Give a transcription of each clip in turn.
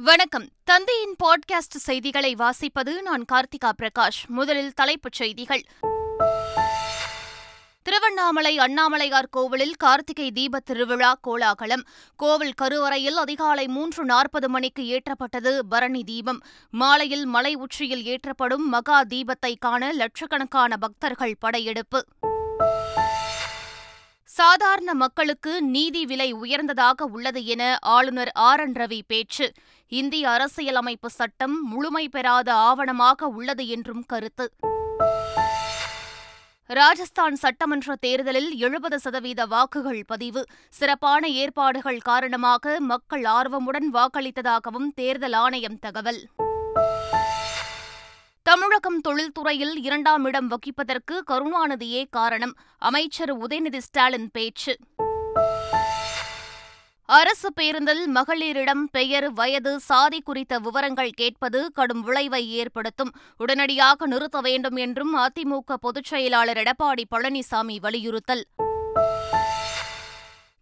வணக்கம். தந்தையின் பாட்காஸ்ட் செய்திகளை வாசிப்பது நான் கார்த்திகா பிரகாஷ். முதலில் தலைப்புச் செய்திகள். திருவண்ணாமலை அண்ணாமலையார் கோவிலில் கார்த்திகை தீப திருவிழா கோலாகலம். கோவில் கருவறையில் அதிகாலை மூன்று நாற்பது மணிக்கு ஏற்றப்பட்டது பரணி தீபம். மாலையில் மலை உச்சியில் ஏற்றப்படும் மகா தீபத்தை காண லட்சக்கணக்கான பக்தர்கள் படையெடுப்பு. சாதாரண மக்களுக்கு நீதி விலை உயர்ந்ததாக உள்ளது என ஆளுநர் ஆர் என் ரவி பேச்சு. இந்திய அரசியலமைப்பு சட்டம் முழுமை பெறாத ஆவணமாக உள்ளது என்றும் கருத்து. ராஜஸ்தான் சட்டமன்ற தேர்தலில் எழுபது சதவீத வாக்குகள் பதிவு. சிறப்பான ஏற்பாடுகள் காரணமாக மக்கள் ஆர்வமுடன் வாக்களித்ததாகவும் தேர்தல் ஆணையம் தகவல். தமிழகம் தொழில்துறையில் இரண்டாம் இடம் வகிப்பதற்கு கருணாநிதியே காரணம். அமைச்சர் உதயநிதி ஸ்டாலின் பேச்சு. அரசு பேருந்தில் மகளிரிடம் பெயர் வயது சாதி குறித்த விவரங்கள் கேட்பது கடும் விளைவை ஏற்படுத்தும். உடனடியாக நிறுத்த வேண்டும் என்றும் அதிமுக பொதுச் செயலாளர் எடப்பாடி பழனிசாமி வலியுறுத்தல்.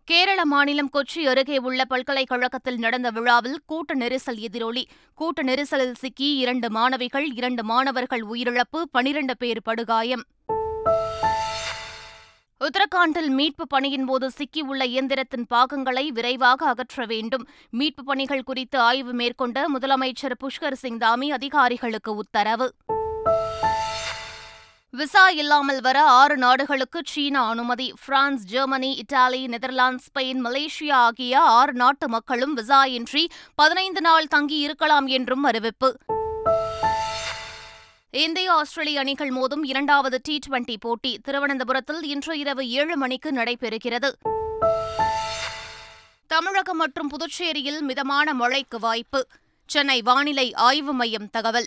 கேரள மாநிலம் கொச்சி அருகே உள்ள பல்கலைக்கழகத்தில் நடந்த விழாவில் கூட்ட நெரிசல் எதிரொலி. கூட்ட நெரிசலில் சிக்கி இரண்டு மாணவிகள் இரண்டு மாணவர்கள் உயிரிழப்பு பனிரண்டு பேர் படுகாயம். உத்தரகாண்டில் மீட்புப் பணியின்போது சிக்கியுள்ள இயந்திரத்தின் பாகங்களை விரைவாக அகற்ற வேண்டும். மீட்பு பணிகள் குறித்து ஆய்வு மேற்கொண்ட முதலமைச்சர் புஷ்கர் சிங் தாமி அதிகாரிகளுக்கு உத்தரவு. விசா இல்லாமல் வர ஆறு நாடுகளுக்கு சீனா அனுமதி. France Germany Italy Netherlands Spain Malaysia ஆகிய ஆறு நாட்டு மக்களும் விசா இன்றி பதினைந்து நாள் தங்கி இருக்கலாம் என்றும் அறிவிப்பு. இந்திய ஆஸ்திரேலிய அணிகள் மோதும் இரண்டாவது டி டுவெண்டி போட்டி திருவனந்தபுரத்தில் இன்று இரவு ஏழு மணிக்கு நடைபெறுகிறது. தமிழகம் மற்றும் புதுச்சேரியில் மிதமான மழைக்கு வாய்ப்பு. சென்னை வானிலை ஆய்வு மையம் தகவல்.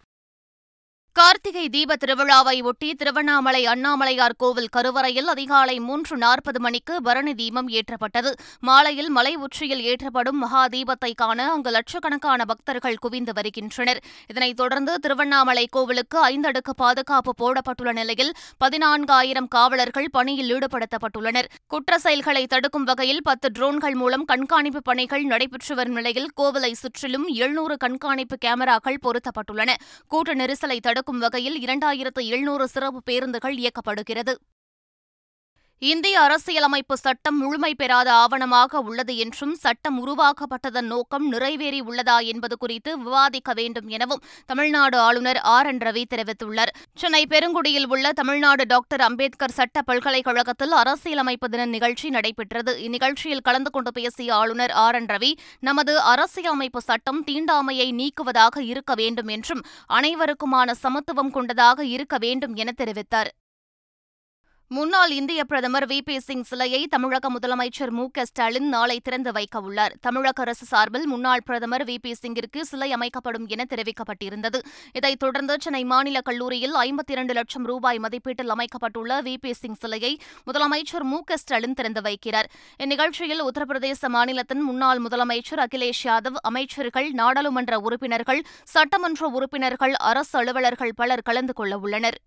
கார்த்திகை தீப திருவிழாவை ஒட்டி திருவண்ணாமலை அண்ணாமலையார் கோவில் கருவறையில் அதிகாலை மூன்று நாற்பது மணிக்கு பரணி தீபம் ஏற்றப்பட்டது. மாலையில் மலை உச்சியில் ஏற்றப்படும் மகா தீபத்தை காண அங்கு லட்சக்கணக்கான பக்தர்கள் குவிந்து வருகின்றனர். இதனைத் தொடர்ந்து திருவண்ணாமலை கோவிலுக்கு ஐந்தடுக்கு பாதுகாப்பு போடப்பட்டுள்ள நிலையில் பதினான்காயிரம் காவலர்கள் பணியில் ஈடுபடுத்தப்பட்டுள்ளனர். குற்ற செயல்களை தடுக்கும் வகையில் பத்து ட்ரோன்கள் மூலம் கண்காணிப்பு பணிகள் நடைபெற்று வரும் நிலையில் கோவிலை சுற்றிலும் எழுநூறு கண்காணிப்பு கேமராக்கள் பொருத்தப்பட்டுள்ளன. கூட்ட நெரிசலை தடுக்கும் தடுக்கும் வகையில் இரண்டாயிரத்து எழுநூறு சிறப்பு பேருந்துகள் இயக்கப்படுகிறது. இந்திய அரசியலமைப்பு சட்டம் முழுமை பெறாத ஆவணமாக உள்ளது என்றும் சட்டம் உருவாக்கப்பட்டதன் நோக்கம் நிறைவேறி உள்ளதா என்பது குறித்து விவாதிக்க வேண்டும் எனவும் தமிழ்நாடு ஆளுநர் ஆர் என் ரவி தெரிவித்துள்ளார். சென்னை பெருங்குடியில் உள்ள தமிழ்நாடு டாக்டர் அம்பேத்கர் சட்ட பல்கலைக்கழகத்தில் அரசியலமைப்பு தின நிகழ்ச்சி நடைபெற்றது. இந்நிகழ்ச்சியில் கலந்து கொண்டு பேசிய ஆளுநர் ஆர் என் ரவி நமது அரசியலமைப்பு சட்டம் தீண்டாமையை நீக்குவதாக இருக்க வேண்டும் என்றும் அனைவருக்குமான சமத்துவம் கொண்டதாக இருக்க வேண்டும் என தெரிவித்தார். முன்னாள் இந்திய பிரதமர் வி. பி. சிங் சிலையை தமிழக முதலமைச்சர் மு. க. ஸ்டாலின் நாளை திறந்து வைக்க உள்ளார். தமிழக அரசு சார்பில் முன்னாள் பிரதமர் வி. பி. சிங்கிற்கு சிலை அமைக்கப்படும் என தெரிவிக்கப்பட்டிருந்தது. இதைத் தொடர்ந்து சென்னை மாநில கல்லூரியில் ஐம்பத்தி இரண்டு லட்சம் ரூபாய் மதிப்பீட்டில் அமைக்கப்பட்டுள்ள வி. பி. சிங் சிலையை முதலமைச்சர் மு. க. ஸ்டாலின் திறந்து வைக்கிறார். இந்நிகழ்ச்சியில் உத்தரப்பிரதேச மாநிலத்தின் முன்னாள் முதலமைச்சர் அகிலேஷ் யாதவ் அமைச்சர்கள் நாடாளுமன்ற உறுப்பினர்கள் சட்டமன்ற உறுப்பினர்கள் அரசு அலுவலர்கள் பலர் கலந்து கொள்ள உள்ளனர்.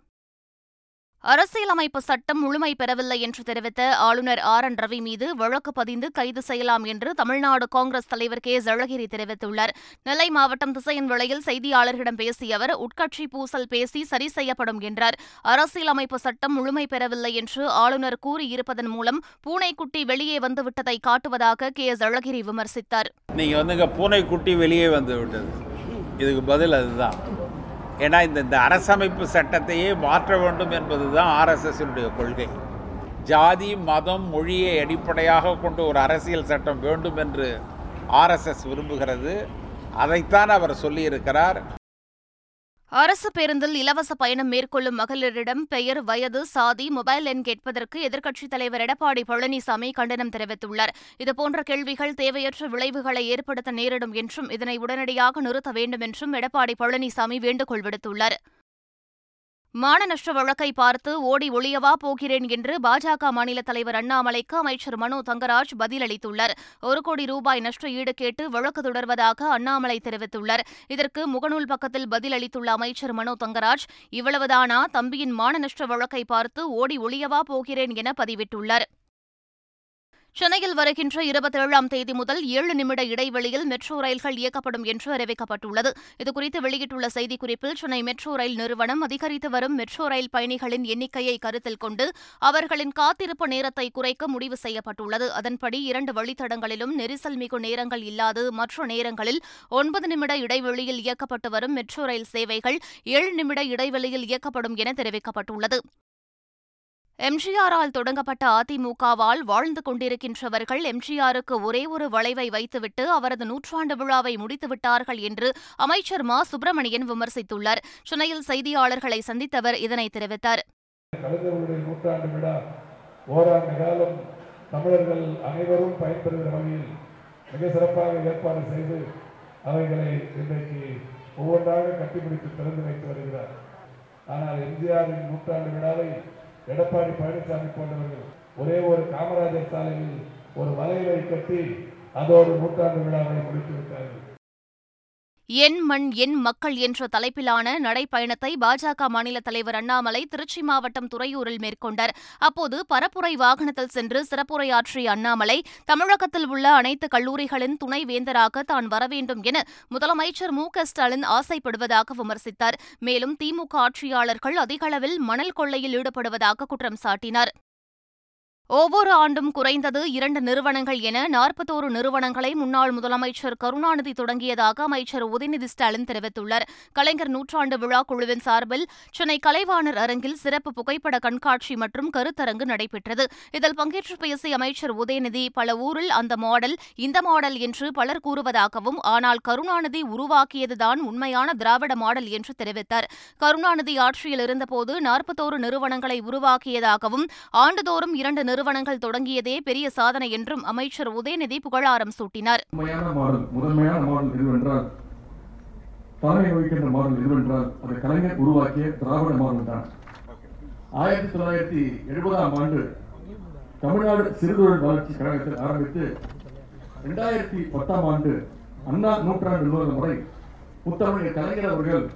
அரசியலமைப்பு சட்டம் முழுமை பெறவில்லை என்று தெரிவித்த ஆளுநர் ஆர் என் ரவி மீது வழக்கு பதிந்து கைது செய்யலாம் என்று தமிழ்நாடு காங்கிரஸ் தலைவர் கே. ஜழகிரி தெரிவித்துள்ளார். நெல்லை மாவட்டம் திசையன் விலையில் செய்தியாளர்களிடம் பேசிய அவர் உட்கட்சி பூசல் பேசி சரி செய்யப்படும் என்றார். அரசியலமைப்பு சட்டம் முழுமை பெறவில்லை என்று ஆளுநர் கூறியிருப்பதன் மூலம் பூனைக்குட்டி வெளியே வந்துவிட்டதை காட்டுவதாக கே. ஜழகிரி விமர்சித்தார். நீங்க வந்துங்க பூனைக்குட்டி வெளியே வந்து விட்டது இதுக்கு பதில் அதுதான். ஏன்னா இந்த இந்த அரசமைப்பு சட்டத்தையே மாற்ற வேண்டும் என்பது தான் ஆர்எஸ்எஸ்னுடைய கொள்கை. ஜாதி மதம் மொழியை அடிப்படையாக கொண்டு ஒரு அரசியல் சட்டம் வேண்டும் என்று ஆர்எஸ்எஸ் விரும்புகிறது. அதைத்தான் அவர் சொல்லியிருக்கிறார். அரசு பேருந்தில் இலவச பயணம் மேற்கொள்ளும் மகளிரிடம் பெயர் வயது சாதி மொபைல் எண் கேட்பதற்கு எதிர்க்கட்சித் தலைவர் எடப்பாடி பழனிசாமி கண்டனம் தெரிவித்துள்ளார். இதுபோன்ற கேள்விகள் தேவையற்ற விளைவுகளை ஏற்படுத்த நேரிடும் என்றும் இதனை உடனடியாக நிறுத்த வேண்டும் என்றும் எடப்பாடி பழனிசாமி வேண்டுகோள் விடுத்துள்ளாா் மான நஷ்ட வழக்கை பார்த்து ஓடி ஒளியவா போகிறேன் என்று பாஜக மாநில தலைவர் அண்ணாமலைக்கு அமைச்சர் மனோ தங்கராஜ் பதிலளித்துள்ளார். ஒரு கோடி ரூபாய் நஷ்ட ஈடு கேட்டு வழக்கு தொடர்வதாக அண்ணாமலை தெரிவித்துள்ளார். இதற்கு முகநூல் பக்கத்தில் பதிலளித்துள்ள அமைச்சர் மனோ தங்கராஜ் இவ்வளவுதானா? தம்பியின் மான நஷ்ட வழக்கை பார்த்து ஓடி ஒளியவா போகிறேன் என பதிவிட்டுள்ளார். சென்னையில் வருகின்ற இருபத்தேழாம் தேதி முதல் ஏழு நிமிட இடைவெளியில் மெட்ரோ ரயில்கள் இயக்கப்படும் என்று அறிவிக்கப்பட்டுள்ளது. இதுகுறித்து வெளியிட்டுள்ள செய்திக்குறிப்பில் சென்னை மெட்ரோ ரயில் நிறுவனம் அதிகரித்து வரும் மெட்ரோ ரயில் பயணிகளின் எண்ணிக்கையை கருத்தில் கொண்டு அவர்களின் காத்திருப்பு நேரத்தை குறைக்க முடிவு செய்யப்பட்டுள்ளது. அதன்படி இரண்டு வழித்தடங்களிலும் நெரிசல் மிகு நேரங்கள் இல்லாது மற்ற நேரங்களில் ஒன்பது நிமிட இடைவெளியில் இயக்கப்பட்டு வரும் மெட்ரோ ரயில் சேவைகள் ஏழு நிமிட இடைவெளியில் இயக்கப்படும் என தெரிவிக்கப்பட்டுள்ளது. எம்ஜிஆரால் தொடங்கப்பட்ட அதிமுகவால் வாழ்ந்து கொண்டிருக்கின்றவர்கள் எம்ஜிஆருக்கு ஒரே ஒரு வளைவை வைத்துவிட்டு அவரது நூற்றாண்டு விழாவை முடித்துவிட்டார்கள் என்று அமைச்சர் மா. சுப்பிரமணியன் விமர்சித்துள்ளார். சென்னையில் செய்தியாளர்களை சந்தித்தவர் இதனை தெரிவித்தார். தமிழர்கள் அனைவரும் பயன்பெறுகிற வகையில் மிக சிறப்பாக ஏற்பாடு செய்து அவைகளை இன்றைக்கு ஒவ்வொன்றாக கட்டிப்பிடித்து திறந்து வைத்து வருகிறார். ஆனால் எம்ஜிஆரின் நூற்றாண்டு விழாவை எடப்பாடி பழனிசாமி போன்றவர்கள் ஒரே ஒரு காமராஜர் சாலையில் ஒரு வலையை கட்டி அதோடு நூற்றாண்டு விழாவை முடித்து விட்டார்கள் என் மண் என் மக்கள் என்ற தலைப்பிலான நடைப்பயணத்தை பாஜக மாநில தலைவர் அண்ணாமலை திருச்சி மாவட்டம் துறையூரில் மேற்கொண்டார். அப்போது பரப்புரை வாகனத்தில் சென்று சிறப்புரையாற்றிய அண்ணாமலை தமிழகத்தில் உள்ள அனைத்து கல்லூரிகளின் துணை வேந்தராக தான் வரவேண்டும் என முதலமைச்சர் மு. க. ஸ்டாலின் ஆசைப்படுவதாக விமர்சித்தார். மேலும் திமுக ஆட்சியாளர்கள் அதிகளவில் மணல் கொள்ளையில் ஈடுபடுவதாக குற்றம் சாட்டினார். ஒவ்வொரு ஆண்டும் குறைந்தது இரண்டு நிறுவனங்கள் என நாற்பத்தோரு நிறுவனங்களை முன்னாள் முதலமைச்சர் கருணாநிதி தொடங்கியதாக அமைச்சர் உதயநிதி ஸ்டாலின் தெரிவித்துள்ளார். கலைஞர் நூற்றாண்டு விழா குழுவின் சார்பில் சென்னை கலைவாணர் அரங்கில் சிறப்பு புகைப்பட கண்காட்சி மற்றும் கருத்தரங்கு நடைபெற்றது. இதில் பங்கேற்று பேசிய அமைச்சர் உதயநிதி பல ஊரில் அந்த மாடல் இந்த மாடல் என்று பலர் கூறுவதாகவும் ஆனால் கருணாநிதி உருவாக்கியதுதான் உண்மையான திராவிட மாடல் என்று தெரிவித்தார். கருணாநிதி ஆட்சியில் இருந்தபோது நாற்பத்தோரு நிறுவனங்களை உருவாக்கியதாகவும் ஆண்டுதோறும் இரண்டு நிறுவனங்கள் தொடங்கியதே பெரிய சாதனை என்றும் அமைச்சர் உதயநிதி புகழாரம் சூட்டினார். உண்மையான முதன்மையான மாடல் எதுவென்றால் தலைமை வகிக்கின்ற மாடல் எதுவென்றால் அது கலைஞர் உருவாக்கிய திராவிட மாடல் தான். ஆயிரத்தி தொள்ளாயிரத்தி எழுபதாம் ஆண்டு தமிழ்நாடு சிறுதொழில் வளர்ச்சி கழகத்தில் ஆரம்பித்து இரண்டாயிரத்தி பத்தாம் ஆண்டு அண்ணா நூற்றாண்டு நூறு முறை புத்தமிழ் கலைஞர் அவர்கள்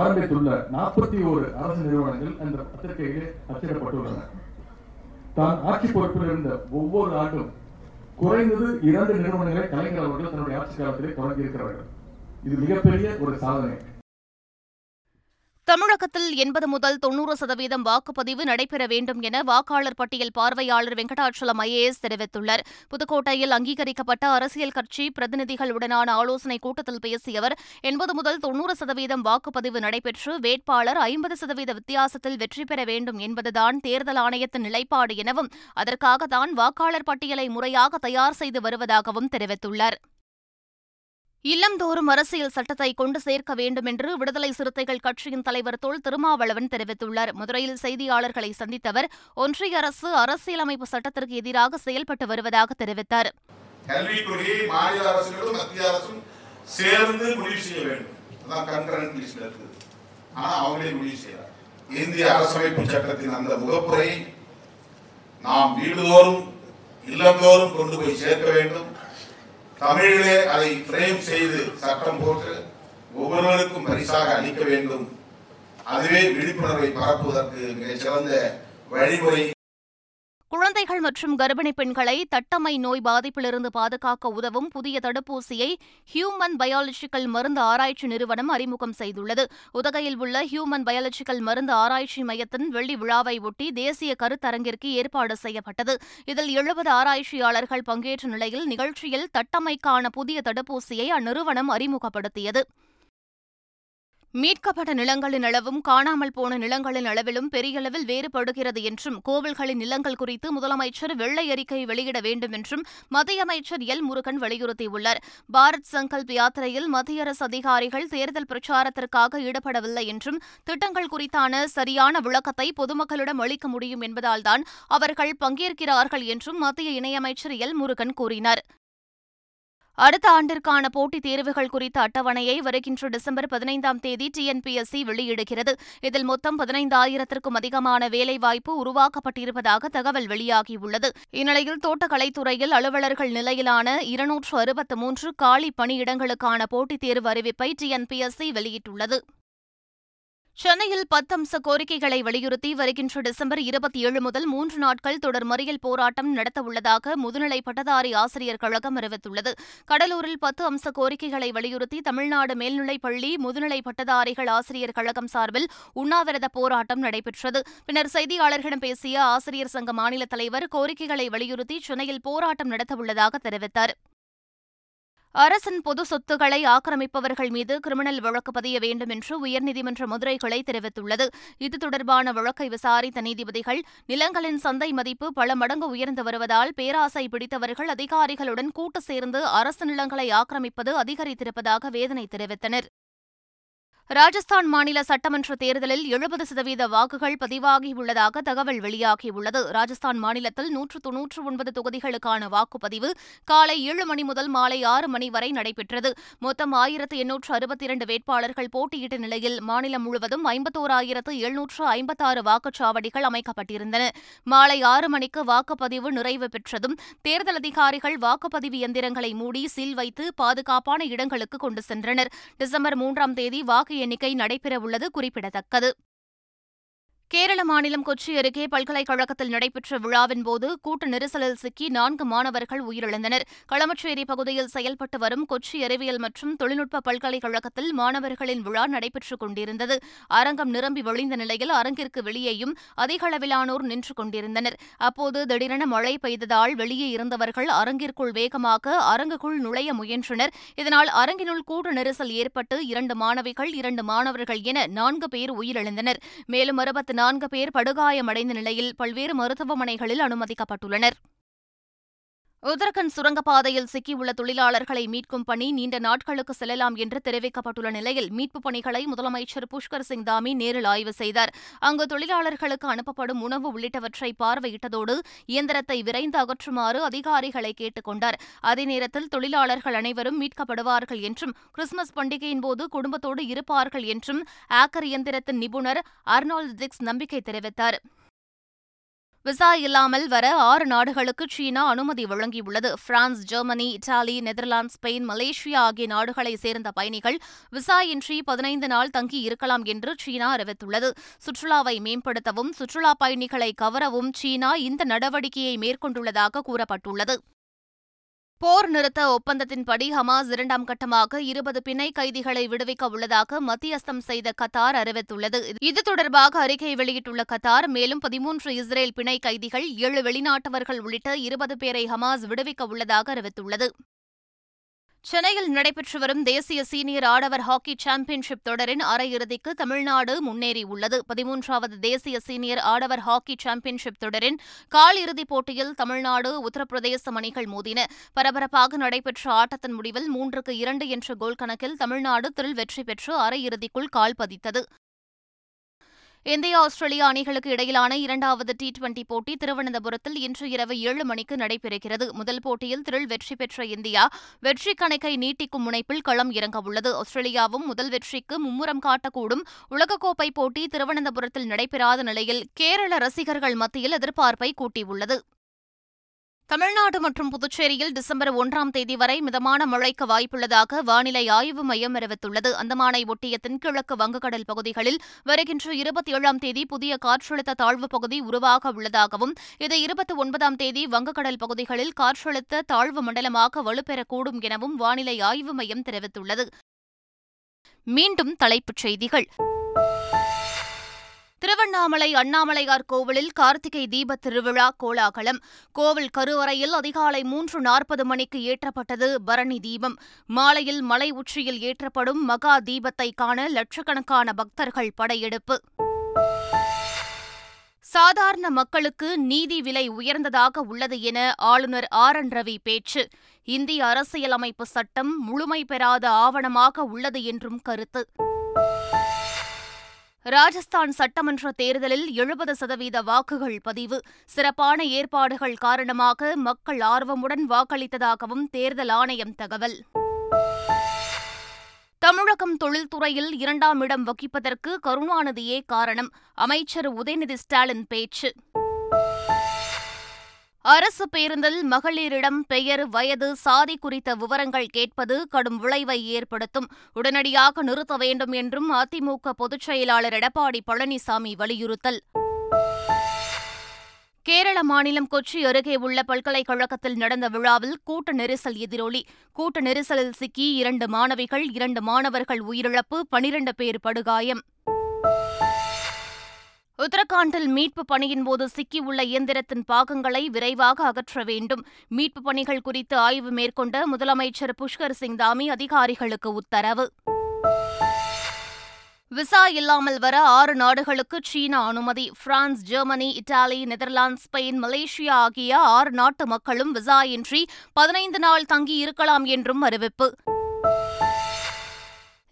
ஆரம்பித்துள்ள நாற்பத்தி ஓரு அரசு நிறுவனங்கள் அந்த பத்திரிகையிலே அச்சிடப்பட்டுள்ளன. தான் ஆட்சி பொறுப்பில் இருந்த ஒவ்வொரு ஆண்டும் குறைந்தது இரண்டு நிறுவனங்களை கலைஞர் அவர்கள் தன்னுடைய ஆட்சி காலத்திலே தொடங்கி இருக்கிறார்கள் இது மிகப்பெரிய ஒரு சாதனை. தமிழகத்தில் எண்பது முதல் தொன்னூறு சதவீதம் வாக்குப்பதிவு நடைபெற வேண்டும் என வாக்காளர் பட்டியல் பார்வையாளர் வெங்கடாச்சலம் ஐஏஎஸ் தெரிவித்துள்ளார். புதுக்கோட்டையில் அங்கீகரிக்கப்பட்ட அரசியல் கட்சி பிரதிநிதிகளுடனான ஆலோசனைக் கூட்டத்தில் பேசிய அவர் எண்பது முதல் தொன்னூறு சதவீதம் வாக்குப்பதிவு நடைபெற்று வேட்பாளர் ஐம்பது சதவீத வித்தியாசத்தில் வெற்றி பெற வேண்டும் என்பதுதான் தேர்தல் ஆணையத்தின் நிலைப்பாடு எனவும் அதற்காகத்தான் வாக்காளர் பட்டியலை முறையாக தயார் செய்து வருவதாகவும் தெரிவித்துள்ளார். இல்லந்தோறும் அரசியல் சட்டத்தை கொண்டு சேர்க்க வேண்டும் என்று விடுதலை சிறுத்தைகள் கட்சியின் தலைவர் தொல் திருமாவளவன் தெரிவித்துள்ளார். மதுரையில் செய்தியாளர்களை சந்தித்தவர் ஒன்றிய அரசு அரசியலமைப்பு சட்டத்திற்கு எதிராக செயல்பட்டு வருவதாக தெரிவித்தார். இந்திய அரசமைப்பு சட்டத்தின் அந்த முகப்புரை நாம் வீடுதோறும் இல்லந்தோறும் கொண்டு போய் சேர்க்க வேண்டும். தமிழிலே அதை பிரேம் செய்து சட்டம் போட்டு ஒவ்வொருவருக்கும் பரிசாக அளிக்க வேண்டும். அதுவே விழிப்புணர்வை பரப்புவதற்கு மிகச்சிறந்த வழிமுறை குழந்தைகள் மற்றும் கர்ப்பிணி பெண்களை தட்டம்மை நோய் பாதிப்பிலிருந்து பாதுகாக்க உதவும் புதிய தடுப்பூசியை ஹியூமன் பயாலஜிக்கல் மருந்து ஆராய்ச்சி நிறுவனம் அறிமுகம் செய்துள்ளது. உதகையில் உள்ள ஹியூமன் பயாலஜிக்கல் மருந்து ஆராய்ச்சி மையத்தின் வெள்ளி விழாவை ஒட்டி தேசிய கருத்தரங்கிற்கு ஏற்பாடு செய்யப்பட்டது. இதில் எழுபது ஆராய்ச்சியாளர்கள் பங்கேற்ற நிலையில் நிகழ்ச்சியில் தட்டமைக்கான புதிய தடுப்பூசியை அந்நிறுவனம் அறிமுகப்படுத்தியது. மீட்கப்பட்ட நிலங்களின் அளவும் காணாமல் போன நிலங்களின் அளவிலும் பெரியளவில் வேறுபடுகிறது என்றும் கோவில்களின் நிலங்கள் குறித்து முதலமைச்சர் வெள்ளை அறிக்கை வெளியிட வேண்டும் என்றும் மத்திய அமைச்சர் எல் முருகன் வலியுறுத்தியுள்ளார். பாரத் சங்கல்ப் யாத்திரையில் மத்திய அரசு அதிகாரிகள் தேர்தல் பிரச்சாரத்திற்காக ஈடுபடவில்லை என்றும் திட்டங்கள் குறித்தான சரியான விளக்கத்தை பொதுமக்களிடம் அளிக்க முடியும் என்பதால்தான் அவர்கள் பங்கேற்கிறார்கள் என்றும் மத்திய இணையமைச்சர் எல் முருகன் கூறினார். அடுத்த ஆண்டிற்கான போட்டித் தேர்வுகள் குறித்த அட்டவணையை வருகின்ற டிசம்பர் பதினைந்தாம் தேதி டிஎன்பிஎஸ்சி வெளியிடுகிறது. இதில் மொத்தம் பதினைந்தாயிரத்திற்கும் அதிகமான வேலைவாய்ப்பு உருவாக்கப்பட்டிருப்பதாக தகவல் வெளியாகியுள்ளது. இந்நிலையில் தோட்டக்கலைத்துறையில் அலுவலர்கள் நிலையிலான இருநூற்று அறுபத்து மூன்று காலி பணியிடங்களுக்கான போட்டித் தேர்வு அறிவிப்பை டிஎன்பிஎஸ்சி வெளியிட்டுள்ளது. சென்னையில் பத்தம்ச கோரிக்கைகளை வலியுறுத்தி வருகின்ற டிசம்பர் இருபத்தி ஏழு முதல் மூன்று நாட்கள் தொடர் மறியல் போராட்டம் நடத்தவுள்ளதாக முதுநிலை பட்டதாரி ஆசிரியர் கழகம் அறிவித்துள்ளது. கடலூரில் பத்து அம்ச கோரிக்கைகளை வலியுறுத்தி தமிழ்நாடு மேல்நிலைப் பள்ளி முதுநிலை பட்டதாரிகள் ஆசிரியர் கழகம் சார்பில் உண்ணாவிரத போராட்டம் நடைபெற்றது. பின்னர் செய்தியாளர்களிடம் பேசிய ஆசிரியர் சங்க மாநில தலைவர் கோரிக்கைகளை வலியுறுத்தி சென்னையில் போராட்டம் நடத்தவுள்ளதாக தெரிவித்தார். அரசின் பொது சொத்துக்களை ஆக்கிரமிப்பவர்கள் மீது கிரிமினல் வழக்கு பதிய வேண்டும் என்று உயர்நீதிமன்ற மதுரை கிளை தெரிவித்துள்ளது. இது தொடர்பான வழக்கை விசாரித்த நீதிபதிகள் நிலங்களின் சந்தை மதிப்பு பல மடங்கு உயர்ந்து வருவதால் பேராசை பிடித்தவர்கள் அதிகாரிகளுடன் கூட்டு சேர்ந்து அரசு நிலங்களை ஆக்கிரமிப்பது அதிகரித்திருப்பதாக வேதனை தெரிவித்தனர். ராஜஸ்தான் மாநில சட்டமன்ற தேர்தலில் எழுபது சதவீத வாக்குகள் பதிவாகியுள்ளதாக தகவல் வெளியாகியுள்ளது. ராஜஸ்தான் மாநிலத்தில் நூற்று தொன்னூற்று ஒன்பது தொகுதிகளுக்கான வாக்குப்பதிவு காலை ஏழு மணி முதல் மாலை ஆறு மணி வரை நடைபெற்றது. மொத்தம் ஆயிரத்து எண்ணூற்று அறுபத்தி இரண்டு வேட்பாளர்கள் போட்டியிட்ட நிலையில் மாநிலம் முழுவதும் ஐம்பத்தோராயிரத்து எழுநூற்று ஐம்பத்தாறு வாக்குச்சாவடிகள் அமைக்கப்பட்டிருந்தன. மாலை ஆறு மணிக்கு வாக்குப்பதிவு நிறைவு பெற்றதும் தேர்தல் அதிகாரிகள் வாக்குப்பதிவு எந்திரங்களை மூடி சீல் வைத்து பாதுகாப்பான இடங்களுக்கு கொண்டு சென்றனர். டிசம்பர் மூன்றாம் தேதி வாக்கு எண்ணிக்கை நடைபெறவுள்ளது குறிப்பிடத்தக்கது. கேரள மாநிலம் கொச்சி அருகே பல்கலைக்கழகத்தில் நடைபெற்ற விழாவின் போது கூட்ட நெரிசலில் சிக்கி நான்கு மாணவர்கள் உயிரிழந்தனர். களமச்சேரி பகுதியில் செயல்பட்டு வரும் கொச்சி அறிவியல் மற்றும் தொழில்நுட்ப பல்கலைக்கழகத்தில் மாணவர்களின் விழா நடைபெற்றுக் கொண்டிருந்தது. அரங்கம் நிரம்பி வழிந்த நிலையில் அரங்கிற்கு வெளியேயும் அதிக அளவிலானோர் நின்று கொண்டிருந்தனர். அப்போது திடீரென மழை பெய்ததால் வெளியே இருந்தவர்கள் அரங்கிற்குள் வேகமாக அரங்குக்குள் நுழைய முயன்றனர். இதனால் அரங்கினுள் கூட்ட நெரிசல் ஏற்பட்டு இரண்டு மாணவிகள் இரண்டு மாணவர்கள் என நான்கு பேர் உயிரிழந்தனர். மேலும் அறுபத்தி நான்கு பேர் படுகாயமடைந்த நிலையில் பல்வேறு மருத்துவமனைகளில் அனுமதிக்கப்பட்டுள்ளனர். உத்தரகண்ட் சுரங்கப்பாதையில் சிக்கியுள்ள தொழிலாளர்களை மீட்கும் பணி நீண்ட நாட்களுக்கு செல்லலாம் என்று தெரிவிக்கப்பட்டுள்ள நிலையில் மீட்புப் பணிகளை முதலமைச்சர் புஷ்கர் சிங் தாமி நேரில் ஆய்வு செய்தார். அங்கு தொழிலாளர்களுக்கு அனுப்பப்படும் உணவு உள்ளிட்டவற்றை பார்வையிட்டதோடு இயந்திரத்தை விரைந்து அகற்றுமாறு அதிகாரிகளை கேட்டுக் கொண்டார். அதே நேரத்தில் தொழிலாளர்கள் அனைவரும் மீட்கப்படுவார்கள் என்றும் கிறிஸ்துமஸ் பண்டிகையின் போது குடும்பத்தோடு இருப்பார்கள் என்றும் ஆக்கர் இயந்திரத்தின் நிபுணர் அர்னால்ட் திக்ஸ் நம்பிக்கை தெரிவித்தார். விசா இல்லாமல் வர ஆறு நாடுகளுக்கு சீனா அனுமதி வழங்கியுள்ளது. France Germany Italy Netherlands Spain Malaysia ஆகிய நாடுகளைச் சேர்ந்த பயணிகள் விசா இன்றி பதினைந்து நாள் தங்கி இருக்கலாம் என்று சீனா அறிவித்துள்ளது. சுற்றுலாவை மேம்படுத்தவும் சுற்றுலாப் பயணிகளை கவரவும் சீனா இந்த நடவடிக்கையை மேற்கொண்டுள்ளதாக கூறப்பட்டுள்ளது. போர் நிறுத்த ஒப்பந்தத்தின்படி ஹமாஸ் இரண்டாம் கட்டமாக இருபது பிணை கைதிகளை விடுவிக்க உள்ளதாக மத்தியஸ்தம் செய்த கத்தார் அறிவித்துள்ளது. இது தொடர்பாக அறிக்கை வெளியிட்டுள்ள கத்தார் மேலும் பதிமூன்று இஸ்ரேல் பிணை கைதிகள் ஏழு வெளிநாட்டவர்கள் உள்ளிட்ட இருபது பேரை ஹமாஸ் விடுவிக்க உள்ளதாக அறிவித்துள்ளது. சென்னையில் நடைபெற்று வரும் தேசிய சீனியர் ஆடவர் ஹாக்கி சாம்பியன்ஷிப் தொடரின் அரையிறுதிக்கு தமிழ்நாடு முன்னேறியுள்ளது. பதிமூன்றாவது தேசிய சீனியர் ஆடவர் ஹாக்கி சாம்பியன்ஷிப் தொடரின் கால் இறுதிப் போட்டியில் தமிழ்நாடு உத்தரப்பிரதேச அணிகள் மோதின. பரபரப்பாக நடைபெற்ற ஆட்டத்தின் முடிவில் மூன்றுக்கு இரண்டு என்ற கோல் கணக்கில் தமிழ்நாடு திரில் வெற்றி பெற்று அரையிறுதிக்குள் கால் பதித்தது. இந்தியா ஆஸ்திரேலியா அணிகளுக்கு இடையிலான இரண்டாவது டி டுவெண்டி போட்டி திருவனந்தபுரத்தில் இன்று இரவு ஏழு மணிக்கு நடைபெறுகிறது. முதல் போட்டியில் திரில் வெற்றி பெற்ற இந்தியா வெற்றி கணக்கை நீட்டிக்கும் முனைப்பில் களம் இறங்கவுள்ளது ஆஸ்திரேலியாவும் முதல் வெற்றிக்கு மும்முரம் காட்டக்கூடும். உலகக்கோப்பை போட்டி திருவனந்தபுரத்தில் நடைபெறாத நிலையில் கேரள ரசிகர்கள் மத்தியில் எதிர்பார்ப்பை கூட்டியுள்ளது. தமிழ்நாடு மற்றும் புதுச்சேரியில் டிசம்பர் ஒன்றாம் தேதி வரை மிதமான மழைக்கு வாய்ப்புள்ளதாக வானிலை ஆய்வு மையம் அறிவித்துள்ளது. அந்தமானை ஒட்டிய தென்கிழக்கு வங்கக்கடல் பகுதிகளில் வருகின்ற இருபத்தி ஏழாம் தேதி புதிய காற்றழுத்த தாழ்வுப் பகுதி உருவாக உள்ளதாகவும் இது இருபத்தி ஒன்பதாம் தேதி வங்கக்கடல் பகுதிகளில் காற்றழுத்த தாழ்வு மண்டலமாக வலுப்பெறக்கூடும் எனவும் வானிலை ஆய்வு மையம் தெரிவித்துள்ளது. மீண்டும் தலைப்புச் செய்திகள். திருவண்ணாமலை அண்ணாமலையார் கோவிலில் கார்த்திகை தீப திருவிழா கோலாகலம். கோவில் கருவறையில் அதிகாலை மூன்று நாற்பது மணிக்கு ஏற்றப்பட்டது பரணி தீபம். மாலையில் மலை உச்சியில் ஏற்றப்படும் மகா தீபத்தை காண லட்சக்கணக்கான பக்தர்கள் படையெடுப்பு. சாதாரண மக்களுக்கு நீதி விலை உயர்ந்ததாக உள்ளது என ஆளுநர் ஆர் என் ரவி பேச்சு. இந்திய அரசியலமைப்பு சட்டம் முழுமை பெறாத ஆவணமாக உள்ளது என்றும் கருத்து. ராஜஸ்தான் சட்டமன்ற தேர்தலில் எழுபது சதவீத வாக்குகள் பதிவு. சிறப்பான ஏற்பாடுகள் காரணமாக மக்கள் ஆர்வமுடன் வாக்களித்ததாகவும் தேர்தல் ஆணையம் தகவல். தமிழகம் தொழில்துறையில் இரண்டாம் இடம் வகிப்பதற்கு கருணாநிதியே காரணம். அமைச்சர் உதயநிதி ஸ்டாலின் பேச்சு. அரசு பேருந்தில் மகளிரிடம் பெயர் வயது சாதி குறித்த விவரங்கள் கேட்பது கடும் விளைவை ஏற்படுத்தும். உடனடியாக நிறுத்த வேண்டும் என்றும் அதிமுக பொதுச் செயலாளர் எடப்பாடி பழனிசாமி வலியுறுத்தல். கேரள மாநிலம் கொச்சி அருகே உள்ள பல்கலைக்கழகத்தில் நடந்த விழாவில் கூட்ட நெரிசல் எதிரொலி. கூட்ட நெரிசலில் சிக்கி இரண்டு மாணவிகள் இரண்டு மாணவர்கள் உயிரிழப்பு பனிரண்டு பேர் படுகாயம். உத்தரகாண்டில் மீட்புப் பணியின் போது சிக்கியுள்ள இயந்திரத்தின் பாகங்களை விரைவாக அகற்ற வேண்டும். மீட்பு பணிகள் குறித்து ஆய்வு மேற்கொண்ட முதலமைச்சர் புஷ்கர் சிங் தாமி அதிகாரிகளுக்கு உத்தரவு. விசா இல்லாமல் வர ஆறு நாடுகளுக்கு சீனா அனுமதி. France Germany Italy Netherlands Spain Malaysia ஆகிய ஆறு நாட்டு மக்களும் விசா இன்றி பதினைந்து நாள் தங்கி இருக்கலாம் என்றும் அறிவிப்பு.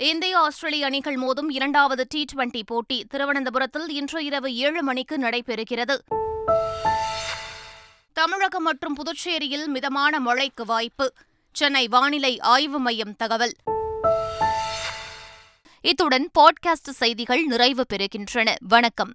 இந்திய ஆஸ்திரேலிய அணிகள் மோதும் இரண்டாவது டி டுவெண்டி போட்டி திருவனந்தபுரத்தில் இன்று இரவு ஏழு மணிக்கு நடைபெறுகிறது. தமிழகம் மற்றும் புதுச்சேரியில் மிதமான மழைக்கு வாய்ப்பு. சென்னை வானிலை ஆய்வு மையம் தகவல். இத்துடன் பாட்காஸ்ட் செய்திகள் நிறைவு பெறுகின்றன. வணக்கம்.